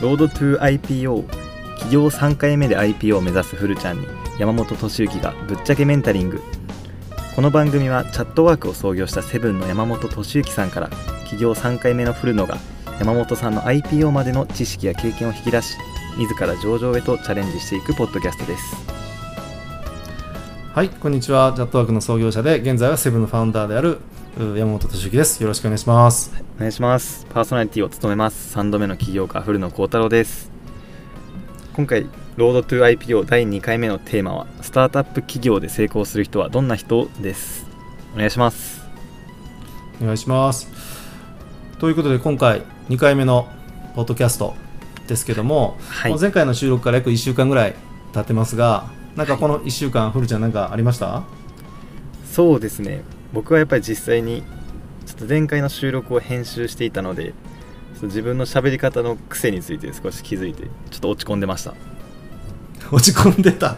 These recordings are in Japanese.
ロードトゥ IPO 企業3回目で IPO を目指すフルちゃんに山本敏之がぶっちゃけメンタリング。この番組はチャットワークを創業したセブンの山本敏之さんから企業3回目のフルノが山本さんの IPO までの知識や経験を引き出し自ら上場へとチャレンジしていくポッドキャストです。はいこんにちは。チャットワークの創業者で現在はセブンのファウンダーである山本敏之です。よろしくお願いします。お願いします。パーソナリティを務めます。3度目の起業家古野幸太郎です。今回ロードトゥ IPO 第2回目のテーマはスタートアップ企業で成功する人はどんな人です？お願いします。お願いします。ということで今回2回目のポッドキャストですけども、はい。前回の収録から約1週間ぐらい経ってますがなんかこの1週間、フルちゃんなんかありました？そうですね僕はやっぱり実際にちょっと前回の収録を編集していたので自分の喋り方の癖について少し気づいてちょっと落ち込んでました。落ち込んでた？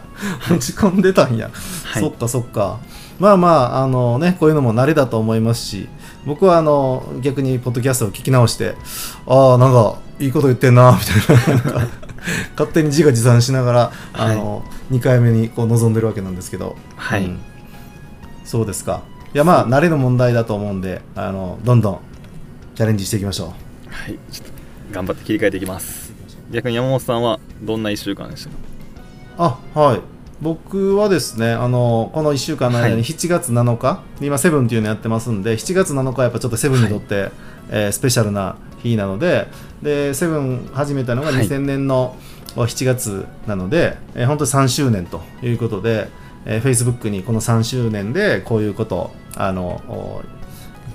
落ち込んでたんや、はい。そっかそっか。まあまああのねこういうのも慣れだと思いますし僕はあの逆にポッドキャストを聞き直してああなんかいいこと言ってんなみたいな。勝手に自画自賛しながらあの、2回目にこう臨んでるわけなんですけど。はい。うん。そうですかいやまあ慣れの問題だと思うんであのどんどんチャレンジしていきましょう。はいちょっと頑張って切り替えていきます。逆に山本さんはどんな1週間でしたか？あはい。僕はですねあのこの1週間の間にはい。7月7日、今セブンっていうのやってますんで7月7日はやっぱちょっとセブンにとって、えースペシャルな日なのででセブン始めたのがはい。2000年の7月なので、えー本当に3周年ということで、えー、Facebook にこの3周年でこういうことあのお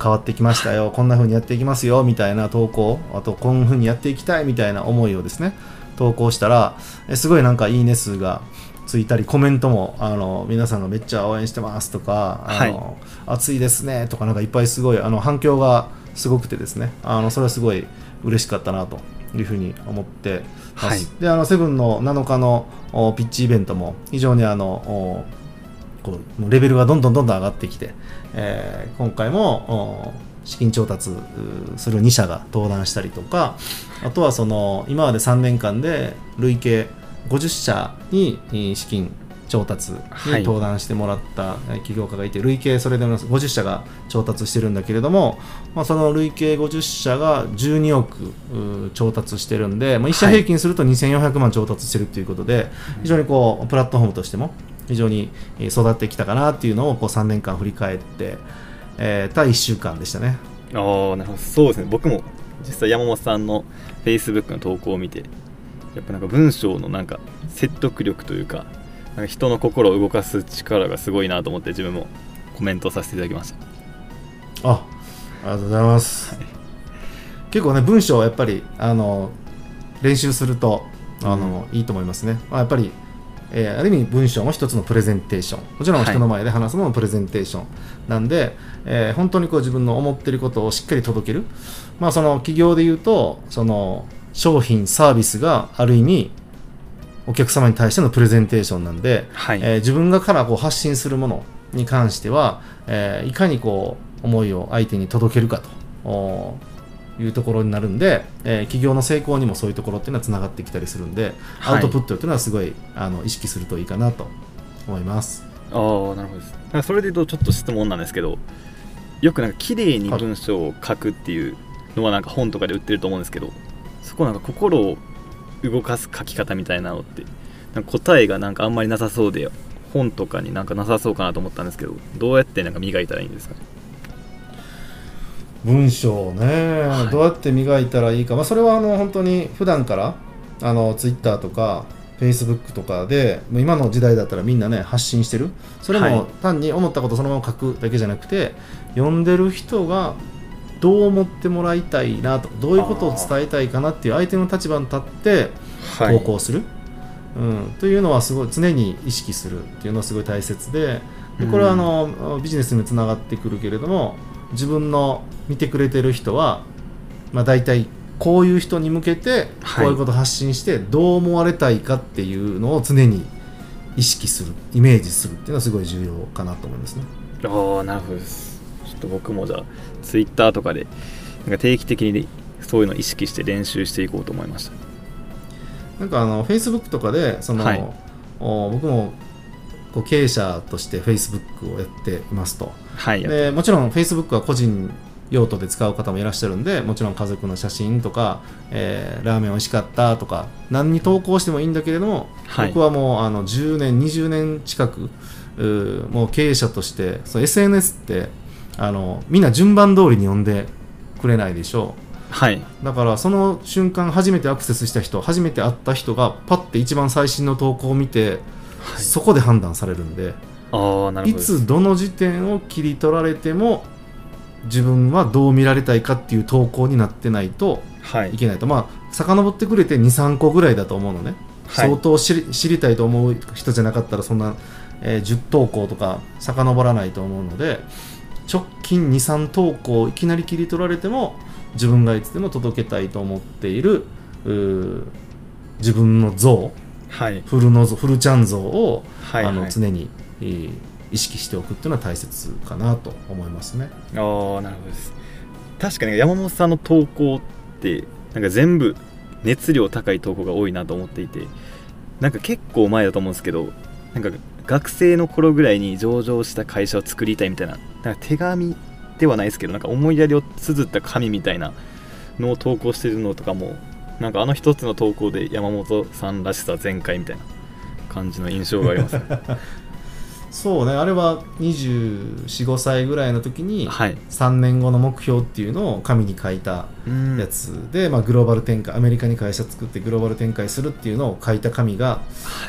変わってきましたよ、こんな風にやっていきますよみたいな投稿あとこんな風にやっていきたいみたいな思いをですね投稿したらえすごいなんかいいね数がついたりコメントもあの皆さんがめっちゃ応援してますとかあの、熱いですねとかなんかいっぱいすごいあの反響がすごくてですねあのそれはすごい嬉しかったなというふうに思ってます、はい。であのセブンの7日のおピッチイベントも非常にあのおこうレベルがどんどんどんどん上がってきて、えー今回もお資金調達する2社が登壇したりとかあとはその今まで3年間で累計50社にえー資金調達にはい。登壇してもらったえー起業家がいて、累計それでも50社が調達してるんだけれども、まあ、その累計50社が12億調達してるんで、まあ、1社はい。平均すると2400万調達してるということで、非常にこうプラットフォームとしても非常にえー育ってきたかなっていうのをこう3年間振り返って、えーた1週間でしたね。ああなるほど。そうですね。僕も実際山本さんの Facebook の投稿を見てやっぱなんか文章のなんか説得力というかなんか人の心を動かす力がすごいなと思って自分もコメントさせていただきました。あありがとうございます、結構ね文章はやっぱりあの練習するとあの、いいと思いますね、まあ、やっぱり、えーある意味文章も一つのプレゼンテーション。もちろんはい。人の前で話すのもプレゼンテーション。なんで、えー本当にこう自分の思ってることをしっかり届ける。まあその企業で言うとその商品サービスがある意味お客様に対してのプレゼンテーションなんで、はい、えー自分がからこう発信するものに関しては、えーいかにこう思いを相手に届けるかというところになるんで、えー企業の成功にもそういうところっていうのはつながってきたりするんで、はい。アウトプットっていうのはすごいあの意識するといいかなと思います。ああなるほどです。それで言うとちょっと質問なんですけどよくなんか綺麗に文章を書くっていうのはなんか本とかで売ってると思うんですけどそこなんか心を動かす書き方みたいなのってなんか答えがなんかあんまりなさそうで本とかになんかなさそうかなと思ったんですけどどうやってなんか磨いたらいいんですかね？文章ね、はい。どうやって磨いたらいいか、まあ、それはあの本当に普段からあのツイッターとかフェイスブックとかで今の時代だったらみんなね発信してる。それはい。も単に思ったことそのまま書くだけじゃなくて、読んでる人がどう思ってもらいたいなとどういうことを伝えたいかなっていう相手の立場に立って投稿する、うん、というのはすごい常に意識するっていうのはすごい大切で。でこれはあの、ビジネスにつながってくるけれども自分の見てくれてる人は、まあ、大体こういう人に向けてはい。こういうことを発信してどう思われたいかっていうのを常に意識するイメージするっていうのはすごい重要かなと思いますね。ああなるほどです。ちょっと僕もじゃあツイッターとかでなんか定期的にそういうのを意識して練習していこうと思いました。なんかあの Facebook とかでその、はい。お僕もこう経営者として Facebook をやっていますとはい。でもちろん Facebook は個人用途で使う方もいらっしゃるんでもちろん家族の写真とか、えーラーメン美味しかったとか何に投稿してもいいんだけれども、はい。僕はもうあの10年20年近くもう経営者としてそう SNS ってあのみんな順番通りに読んでくれないでしょう。はい。だからその瞬間初めてアクセスした人初めて会った人がパッて一番最新の投稿を見て、はい。そこで判断されるんでいつどの時点を切り取られても自分はどう見られたいかっていう投稿になってないとはい。いけないと。まあ遡ってくれて23個ぐらいだと思うのね、はい。相当知り知りたいと思う人じゃなかったらそんな、えー10投稿とか遡らないと思うので直近23投稿をいきなり切り取られても自分がいつでも届けたいと思っている自分の像はい。フルの像フルちゃん像を、はいあのはい常に、えー意識しておくっていうのは大切かなと思いますね。ああなるほどです確かに山本さんの投稿ってなんか全部熱量高い投稿が多いなと思っていてなんか結構前だと思うんですけどなんか学生の頃ぐらいに上場した会社を作りたいみたいななんか手紙ではないですけどなんか思いやりを綴った紙みたいなのを投稿してるのとかもなんかあの一つの投稿で山本さんらしさ全開みたいな感じの印象がありますね そうねあれは245歳ぐらいの時にはい。3年後の目標っていうのを紙に書いたうん。やつで、まあ、グローバル展開アメリカに会社作ってグローバル展開するっていうのを書いた紙が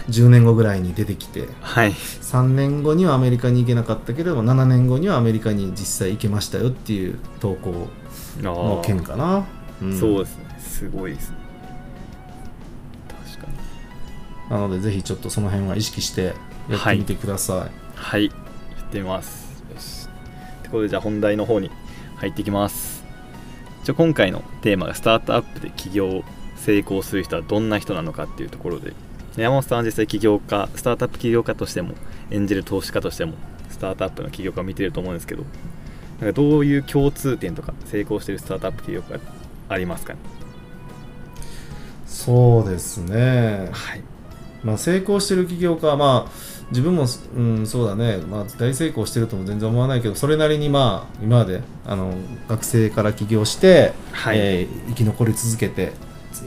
10年後ぐらいに出てきてはい。3年後にはアメリカに行けなかったけれども7年後にはアメリカに実際行けましたよっていう投稿の件かな、うん。そうですね。すごいですね。確かに。なのでぜひちょっとその辺は意識してやってみてください、はい。やってみます。よし。ってことでじゃあ本題の方に入っていきます。一応今回のテーマがスタートアップで起業を成功する人はどんな人なのかっていうところで山本さんは実際起業家スタートアップ起業家としても演じる投資家としてもスタートアップの起業家を見てると思うんですけどなんかどういう共通点とか成功してるスタートアップ起業家ありますかね？そうですね。はい。まあ、成功してる起業家は、まあ、自分も、うん、そうだね、まあ、大成功してるとも全然思わないけどそれなりに、まあ、今まであの学生から起業して、はい。えー生き残り続けて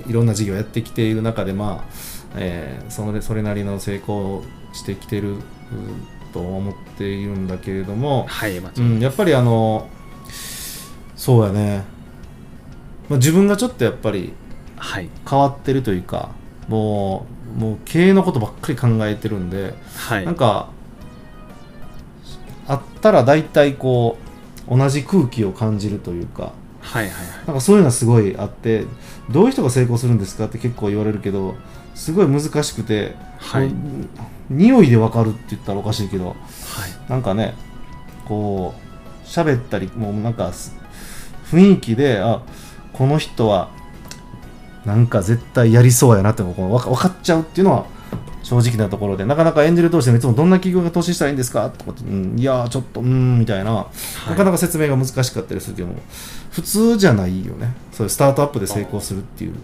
いろんな事業をやってきている中で、まあえーそれそれなりの成功してきてるうんと思っているんだけれども、はいうん、やっぱりあのそうやね、まあ、自分がちょっとやっぱりはい。変わってるというかもうもう経営のことばっかり考えてるんで、はい。なんかあったら大体こう同じ空気を感じるというかはいはいなんかそういうのはすごいあってどういう人が成功するんですかって結構言われるけどすごい難しくて、はい。匂いでわかるって言ったらおかしいけどはい。なんかねこう喋ったりもうなんかす雰囲気であこの人はなんか絶対やりそうやなってもこう。わか分かっちゃうっていうのは正直なところでなかなかエンジェル同士でもいつもどんな企業が投資したらいいんですか？とかって、うん、いやーちょっとうーんみたいな、なかなか説明が難しかったりするけども普通じゃないよね。そういうスタートアップで成功するっていう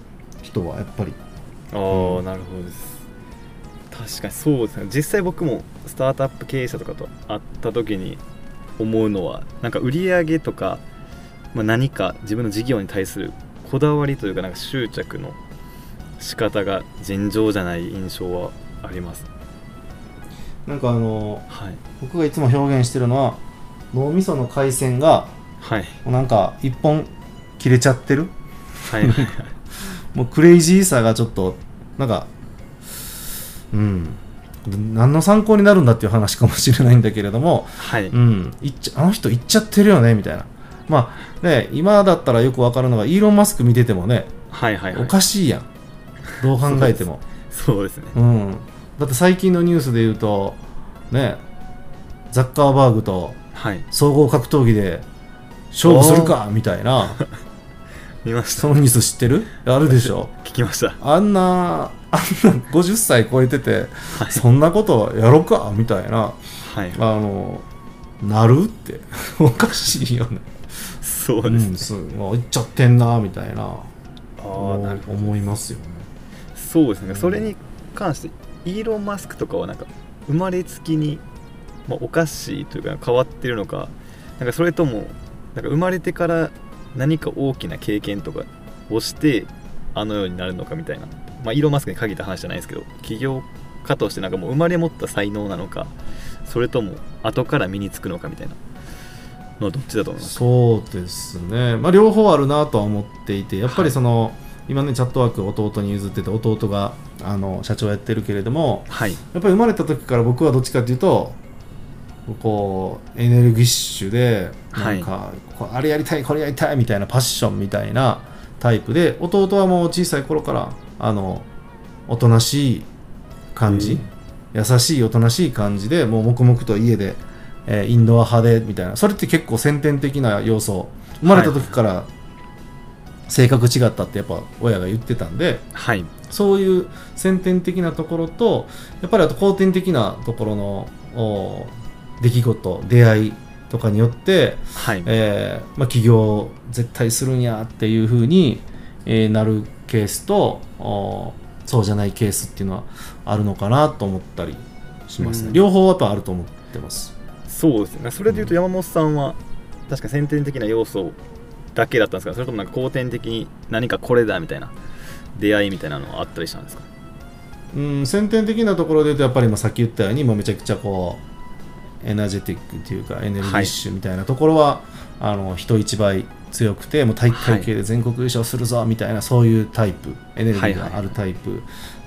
人はやっぱり。ああ、なるほどです。確かにそうですね。実際僕もスタートアップ経営者とかと会った時に思うのはなんか売り上げとか、まあ、何か自分の事業に対するこだわりというかなんか執着の仕方が尋常じゃない印象はあります。なんかあのはい。僕がいつも表現してるのは脳みその回線がはい。なんか一本切れちゃってる。はい もうクレイジーさがちょっとなんかうん。何の参考になるんだっていう話かもしれないんだけれども、はい。うん、いっちゃあの人行っちゃってるよねみたいなまあね今だったらよくわかるのがイーロン・マスク見ててもね、はいはいはい。おかしいやん。どう考えても。そうですね。うん、だって最近のニュースで言うとねザッカーバーグとはい。総合格闘技で勝負するかみたいな。見ました。そのニュース知ってる？あるでしょ？聞きました。あんなあんな50歳超えててはい。そんなことやろうか？みたいな。はい。あのなるって。おかしいよねそうですね、うん、そうもういっちゃってんなみたいなああなるほど。思いますよね。そうですね。それに関してイーロン・マスクとかはなんか生まれつきに、まあ、おかしいというか変わってるのかなんかそれともなんか生まれてから何か大きな経験とかをしてあのようになるのかみたいな、まあ、イーロン・マスクに限った話じゃないですけど起業家としてなんかもう生まれ持った才能なのかそれとも後から身につくのかみたいなのはどっちだと思います？そうですね、まあ、両方あるなとは思っていてやっぱりその、今ねチャットワーク弟に譲ってて弟があの社長やってるけれどもはい。やっぱり生まれた時から僕はどっちかっていうとこうエネルギッシュでなんか、こうあれやりたいこれやりたいみたいなパッションみたいなタイプで弟はもう小さい頃からあのおとなしい感じ、優しいおとなしい感じでもう黙々と家で、えーインドア派でみたいな。それって結構先天的な要素。生まれた時から性格違ったってやっぱ親が言ってたんではい。そういう先天的なところとやっぱりあと後天的なところのお出来事出会いとかによって、はい。えーまあ、起業絶対するんやっていうふうに、えーなるケースとおそうじゃないケースっていうのはあるのかなと思ったりしますね、うん。両方やっぱあると思ってますそうですね。それでいうと山本さんは確か先天的な要素だけだったんですか？それともなんか後天的に何かこれだみたいな出会いみたいなのはあったりしたんですか？うん先天的なところで言うとやっぱり今さっき言ったようにもうめちゃくちゃこうエナジェティックっていうかエネルギッシュみたいなところは、あの人一倍強くてもう体育会系で全国優勝するぞみたいな、そういうタイプエネルギーがあるタイプ、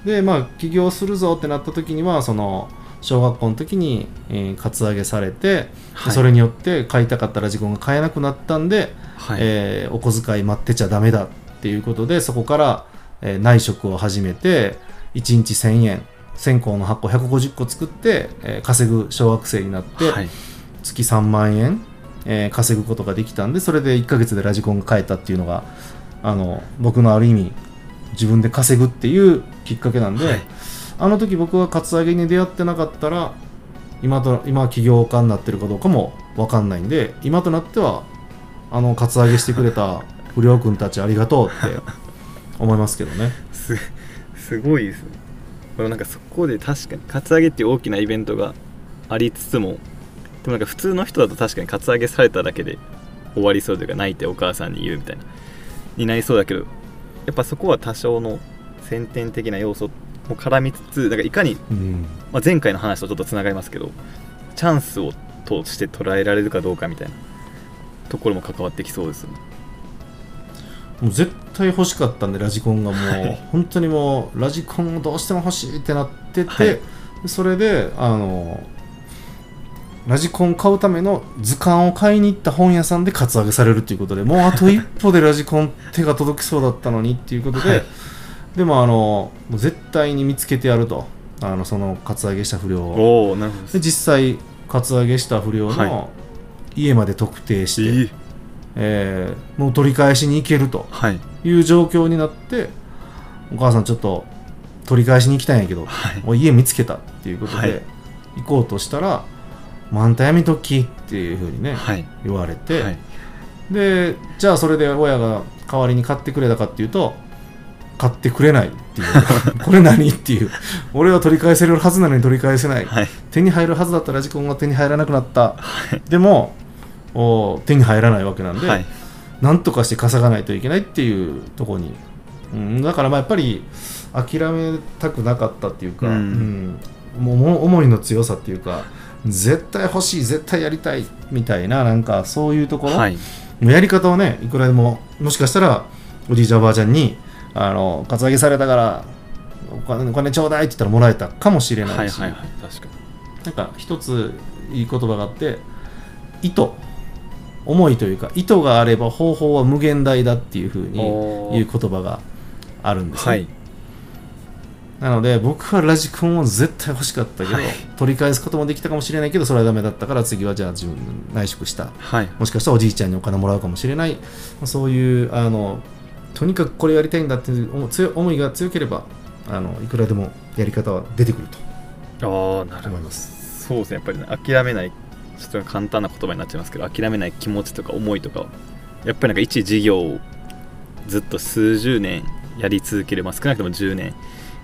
でまあ起業するぞってなった時にはその小学校の時に、えーカツアゲされて、はい。それによって買いたかったラジコンが買えなくなったんで、はい、えーお小遣い待ってちゃダメだっていうことでそこから、えー内職を始めて1日1000円1000個の箱150個作って、えー稼ぐ小学生になって、はい。月3万円、えー稼ぐことができたんでそれで1ヶ月でラジコンが買えたっていうのがあの僕のある意味自分で稼ぐっていうきっかけなんで、はいあの時僕はカツアゲに出会ってなかったら今と今起業家になってるかどうかも分かんないんで今となってはあのカツアゲしてくれた 不良君たちありがとうって思いますけどね。すすごいですねこれなんかそこで確かにカツアゲっていう大きなイベントがありつつもでもなんか普通の人だと確かにカツアゲされただけで終わりそうというか泣いてお母さんに言うみたいなになりそうだけどやっぱそこは多少の先天的な要素も絡みつつなんかいかに、うん。まあ、前回の話とちょっとつながりますけどチャンスを通して捉えられるかどうかみたいなところも関わってきそうですよね。もう絶対欲しかったんでラジコンがもう、はい。本当にもうラジコンをどうしても欲しいってなってて、はい。それであのラジコン買うための図鑑を買いに行った本屋さんでカツアゲされるっていうことでもうあと一歩でラジコン手が届きそうだったのにっていうことで、はいでもあのもう絶対に見つけてやると。あのそのカツアゲした不良を。おおなるほどで実際カツアゲした不良はの家まで特定して、えーえーもう取り返しに行けると。はい。いう状況になってお母さんちょっと取り返しに行きたいんやけど、はい。もう家見つけたっていうことで、はい。行こうとしたら「もうあんたやめとき」っていうふうにね、はい。言われて、はい。でじゃあそれで親が代わりに買ってくれたかっていうと買ってくれないっていう。これ何っていう。俺は取り返せるはずなのに取り返せない、はい。手に入るはずだったラジコンが手に入らなくなった。はい。でもお手に入らないわけなんで、はい。なんとかして稼がないといけないっていうところに、うん、だからまあやっぱり諦めたくなかったっていうか、うん。うん。もう思いの強さっていうか絶対欲しい絶対やりたいみたいななんかそういうところ、はい。やり方はねいくらでももしかしたらおじいちゃんおばあちゃんにあのカツアゲされたからお金お金ちょうだいって言ったらもらえたかもしれないし、はいはいはい確かに。なんか一ついい言葉があって意図思いというか意図があれば方法は無限大だっていうふうにおー。いう言葉があるんですね、はい。なので僕はラジコンを絶対欲しかったけど、はい。取り返すこともできたかもしれないけどそれはダメだったから次はじゃあ自分内職した。はい。もしかしたらおじいちゃんにお金もらうかもしれない。そういうあのとにかくこれやりたいんだっていう思強い思いが強ければあのいくらでもやり方は出てくるとああなるほど。そうですね。やっぱり、ね、諦めないちょっと簡単な言葉になっちゃいますけど諦めない気持ちとか思いとかはやっぱりなんか一事業をずっと数十年やり続ける、まあ、少なくとも10年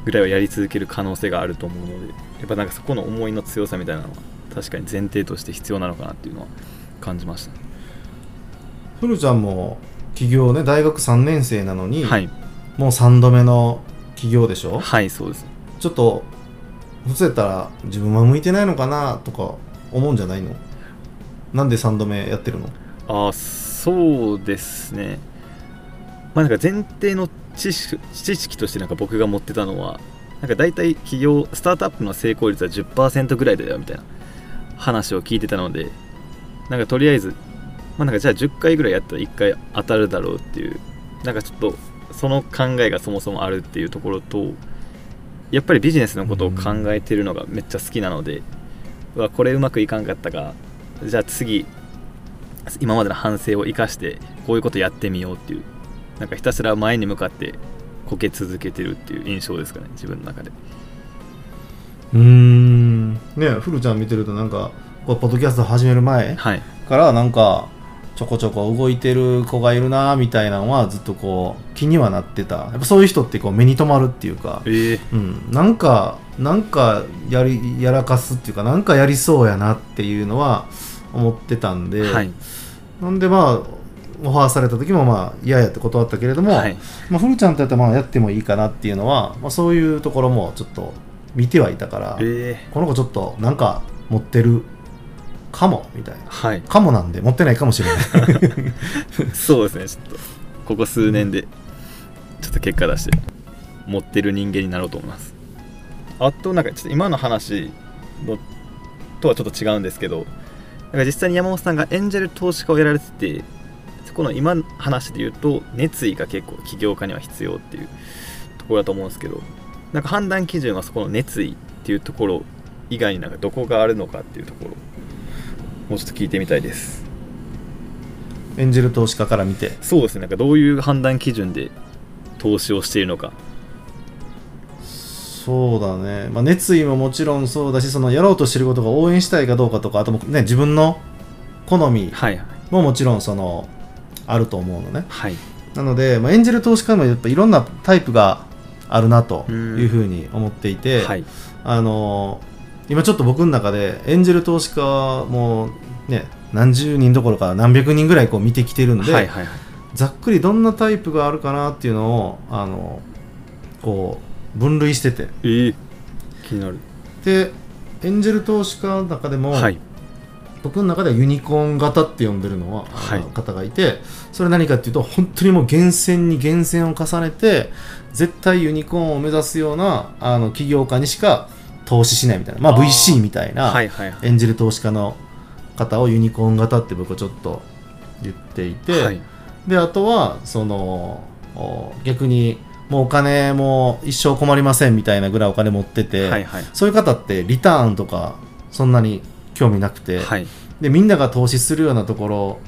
ぐらいはやり続ける可能性があると思うのでやっぱなんかそこの思いの強さみたいなのは確かに前提として必要なのかなっていうのは感じましたふるちゃんも起業ね大学3年生なのに、はい。もう3度目の起業でしょ？はいそうです。ちょっと普通やったら自分は向いてないのかなとか思うんじゃないの？なんで3度目やってるの？ああそうですね。まあなんか前提の知識知識としてなんか僕が持ってたのはなんか大体企業スタートアップの成功率は10%ぐらいだよみたいな話を聞いてたのでなんかとりあえずまあなんかじゃあ10回ぐらいやったら1回当たるだろうっていうなんかちょっとその考えがそもそもあるっていうところとやっぱりビジネスのことを考えてるのがめっちゃ好きなので、うわこれうまくいかんかったか。じゃあ次今までの反省を生かしてこういうことやってみようっていうなんかひたすら前に向かってこけ続けてるっていう印象ですかね自分の中で。うーん。ねふるちゃん見てるとなんかこうポッドキャスト始める前はい。からなんかちょこちょこ動いてる子がいるなみたいなのはずっとこう気にはなってた。やっぱそういう人ってこう目に留まるっていうか。ええ。うん、なんかなんかやりやらかすっていうかなんかやりそうやなっていうのは思ってたんで、はい。なんでまあオファーされた時もまあ嫌やって断ったけれども、はい。まあ、ふるちゃんとやったらまあやってもいいかなっていうのは、まあ、そういうところもちょっと見てはいたから、ええ。この子ちょっとなんか持ってるかもみたいな。はい。かもなんで持ってないかもしれない。そうですねちょっと。ここ数年でちょっと結果出して持ってる人間になろうと思います。あとなんかちょっと今の話のとはちょっと違うんですけどなんか実際に山本さんがエンジェル投資家をやられててそこの今の話で言うと熱意が結構起業家には必要っていうところだと思うんですけどなんか判断基準はそこの熱意っていうところ以外になんかどこがあるのかっていうところもうちょっと聞いてみたいです。エンジェル投資家から見て。そうですね。なんかどういう判断基準で投資をしているのか。そうだね、まあ、熱意ももちろんそうだしそのやろうとしてることが応援したいかどうかとかあともね自分の好みももちろんそのあると思うのね。はい。なので、まあ、エンジェル投資家もやっぱいろんなタイプがあるなとうん。いうふうに思っていて、はい。あの今ちょっと僕の中でエンジェル投資家もね何十人どころか何百人ぐらいこう見てきてるんで、はいはいはい。ざっくりどんなタイプがあるかなっていうのをあのこう分類してて。えー、気になる。でエンジェル投資家の中でも、はい。僕の中ではユニコーン型って呼んでるのは、はい。方がいてそれ何かっていうと本当にもう厳選に厳選を重ねて絶対ユニコーンを目指すようなあの起業家にしか投資しないみたいな、まあ、VC みたいな、エンジェル投資家の方をユニコーン型って僕はちょっと言っていて、はい。であとはそのお逆にもうお金も一生困りませんみたいなぐらいお金持ってて、はいはい。そういう方ってリターンとかそんなに興味なくて、はい。でみんなが投資するようなところ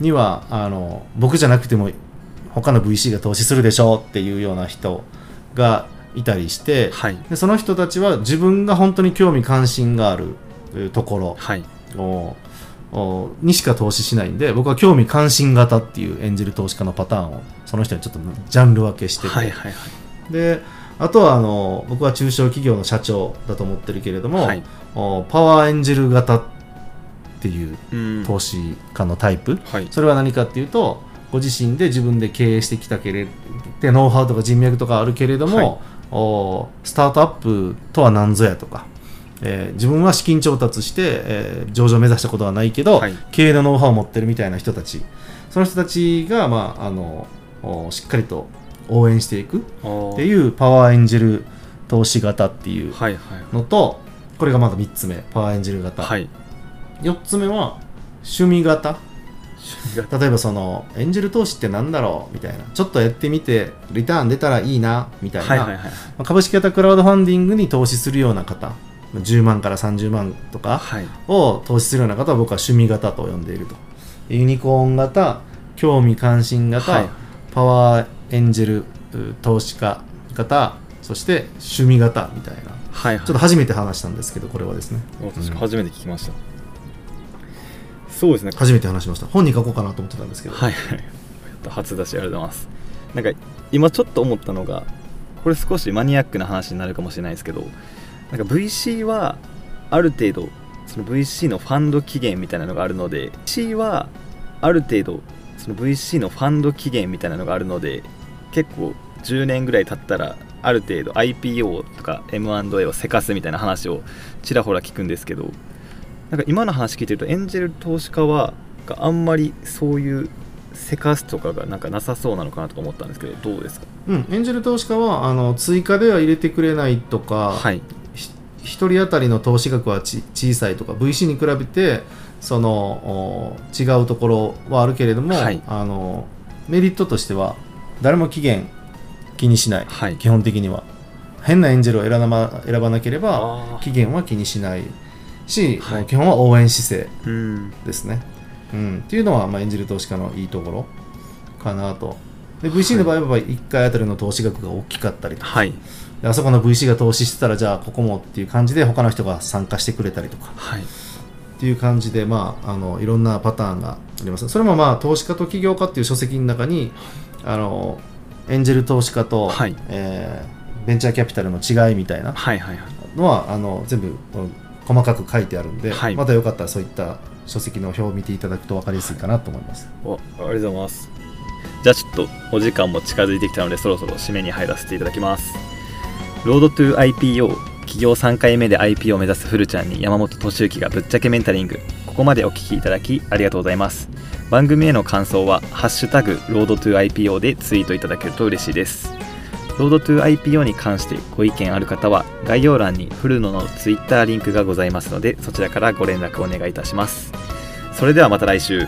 にはあの僕じゃなくても他の VC が投資するでしょうっていうような人がいたりして、はい。でその人たちは自分が本当に興味関心があるえーところはい。ををにしか投資しないんで僕は興味関心型っていうエンジェル投資家のパターンをその人にちょっとジャンル分けしてて、はいはいはい。であとはあの僕は中小企業の社長だと思ってるけれども、はい。おパワーエンジェル型っていううん。投資家のタイプ、はい。それは何かっていうとご自身で自分で経営してきたけれでノウハウとか人脈とかあるけれども、はい。おスタートアップとは何ぞやとか、えー自分は資金調達して、えー上場を目指したことはないけど、はい。経営のノウハウを持ってるみたいな人たち。その人たちが、まあ、あのおしっかりと応援していくってういうパワーエンジェル投資型っていうはいはい。のとこれがまだ3つ目パワーエンジェル型、はい。4つ目は趣味型 例えばそのエンジェル投資ってなんだろうみたいな。ちょっとやってみてリターン出たらいいなみたいな、はいはい株式型クラウドファンディングに投資するような方まあ10万から30万とかはい。を投資するような方は僕は趣味型と呼んでいると。ユニコーン型興味関心型、はい。パワーエンジェルう投資家型そして趣味型みたいな。はいはい。ちょっと初めて話したんですけどこれはですね。私初めて聞きましたそうですね。初めて話しました。本に書こうかなと思ってたんですけど、はいはい。初出しありがとうございます。なんか今ちょっと思ったのがこれ少しマニアックな話になるかもしれないですけどなんか VC はある程度その VC のファンド期限みたいなのがあるので C はある程度その VC のファンド期限みたいなのがあるので結構10年ぐらい経ったらある程度 IPO とか M&A をせかすみたいな話をちらほら聞くんですけどなんか今の話聞いてるとエンジェル投資家はあんまりそういうせかすとかがなんかなさそうなのかなとか思ったんですけどどうですか？うん、エンジェル投資家はあの追加では入れてくれないとか、はい。ひ1人当たりの投資額はち小さいとか VC に比べてそのお違うところはあるけれども、はい。あのメリットとしては誰も期限気にしない、はい。基本的には。変なエンジェルを選ば選ばなければ期限は気にしないし、はい。基本は応援姿勢うんですね、うん、っていうのは、まあ、エンジェル投資家のいいところかなと。で VC の場合は1回あたりの投資額が大きかったりとか、はい。であそこの VC が投資してたらじゃあここもっていう感じで他の人が参加してくれたりとか。はい。っていう感じで、まあ、あのいろんなパターンがあります。それもまあ投資家と起業家っていう書籍の中にあのエンジェル投資家と、はい。えーベンチャーキャピタルの違いみたいなはいはいはい。のはあの全部うん細かく書いてあるんで、はい。またよかったらそういった書籍の表を見ていただくと分かりやすいかなと思います。おありがとうございます。じゃあちょっとお時間も近づいてきたのでそろそろ締めに入らせていただきます。ロードトゥ IPO 企業3回目で IPO を目指すフルちゃんに山本俊之がぶっちゃけメンタリングここまでお聞きいただきありがとうございます。番組への感想は「ハッシュタグ Road to IPO」でツイートいただけると嬉しいですロードトゥ IPO に関してご意見ある方は概要欄にフルノのツイッターリンクがございますのでそちらからご連絡お願いいたします。それではまた来週。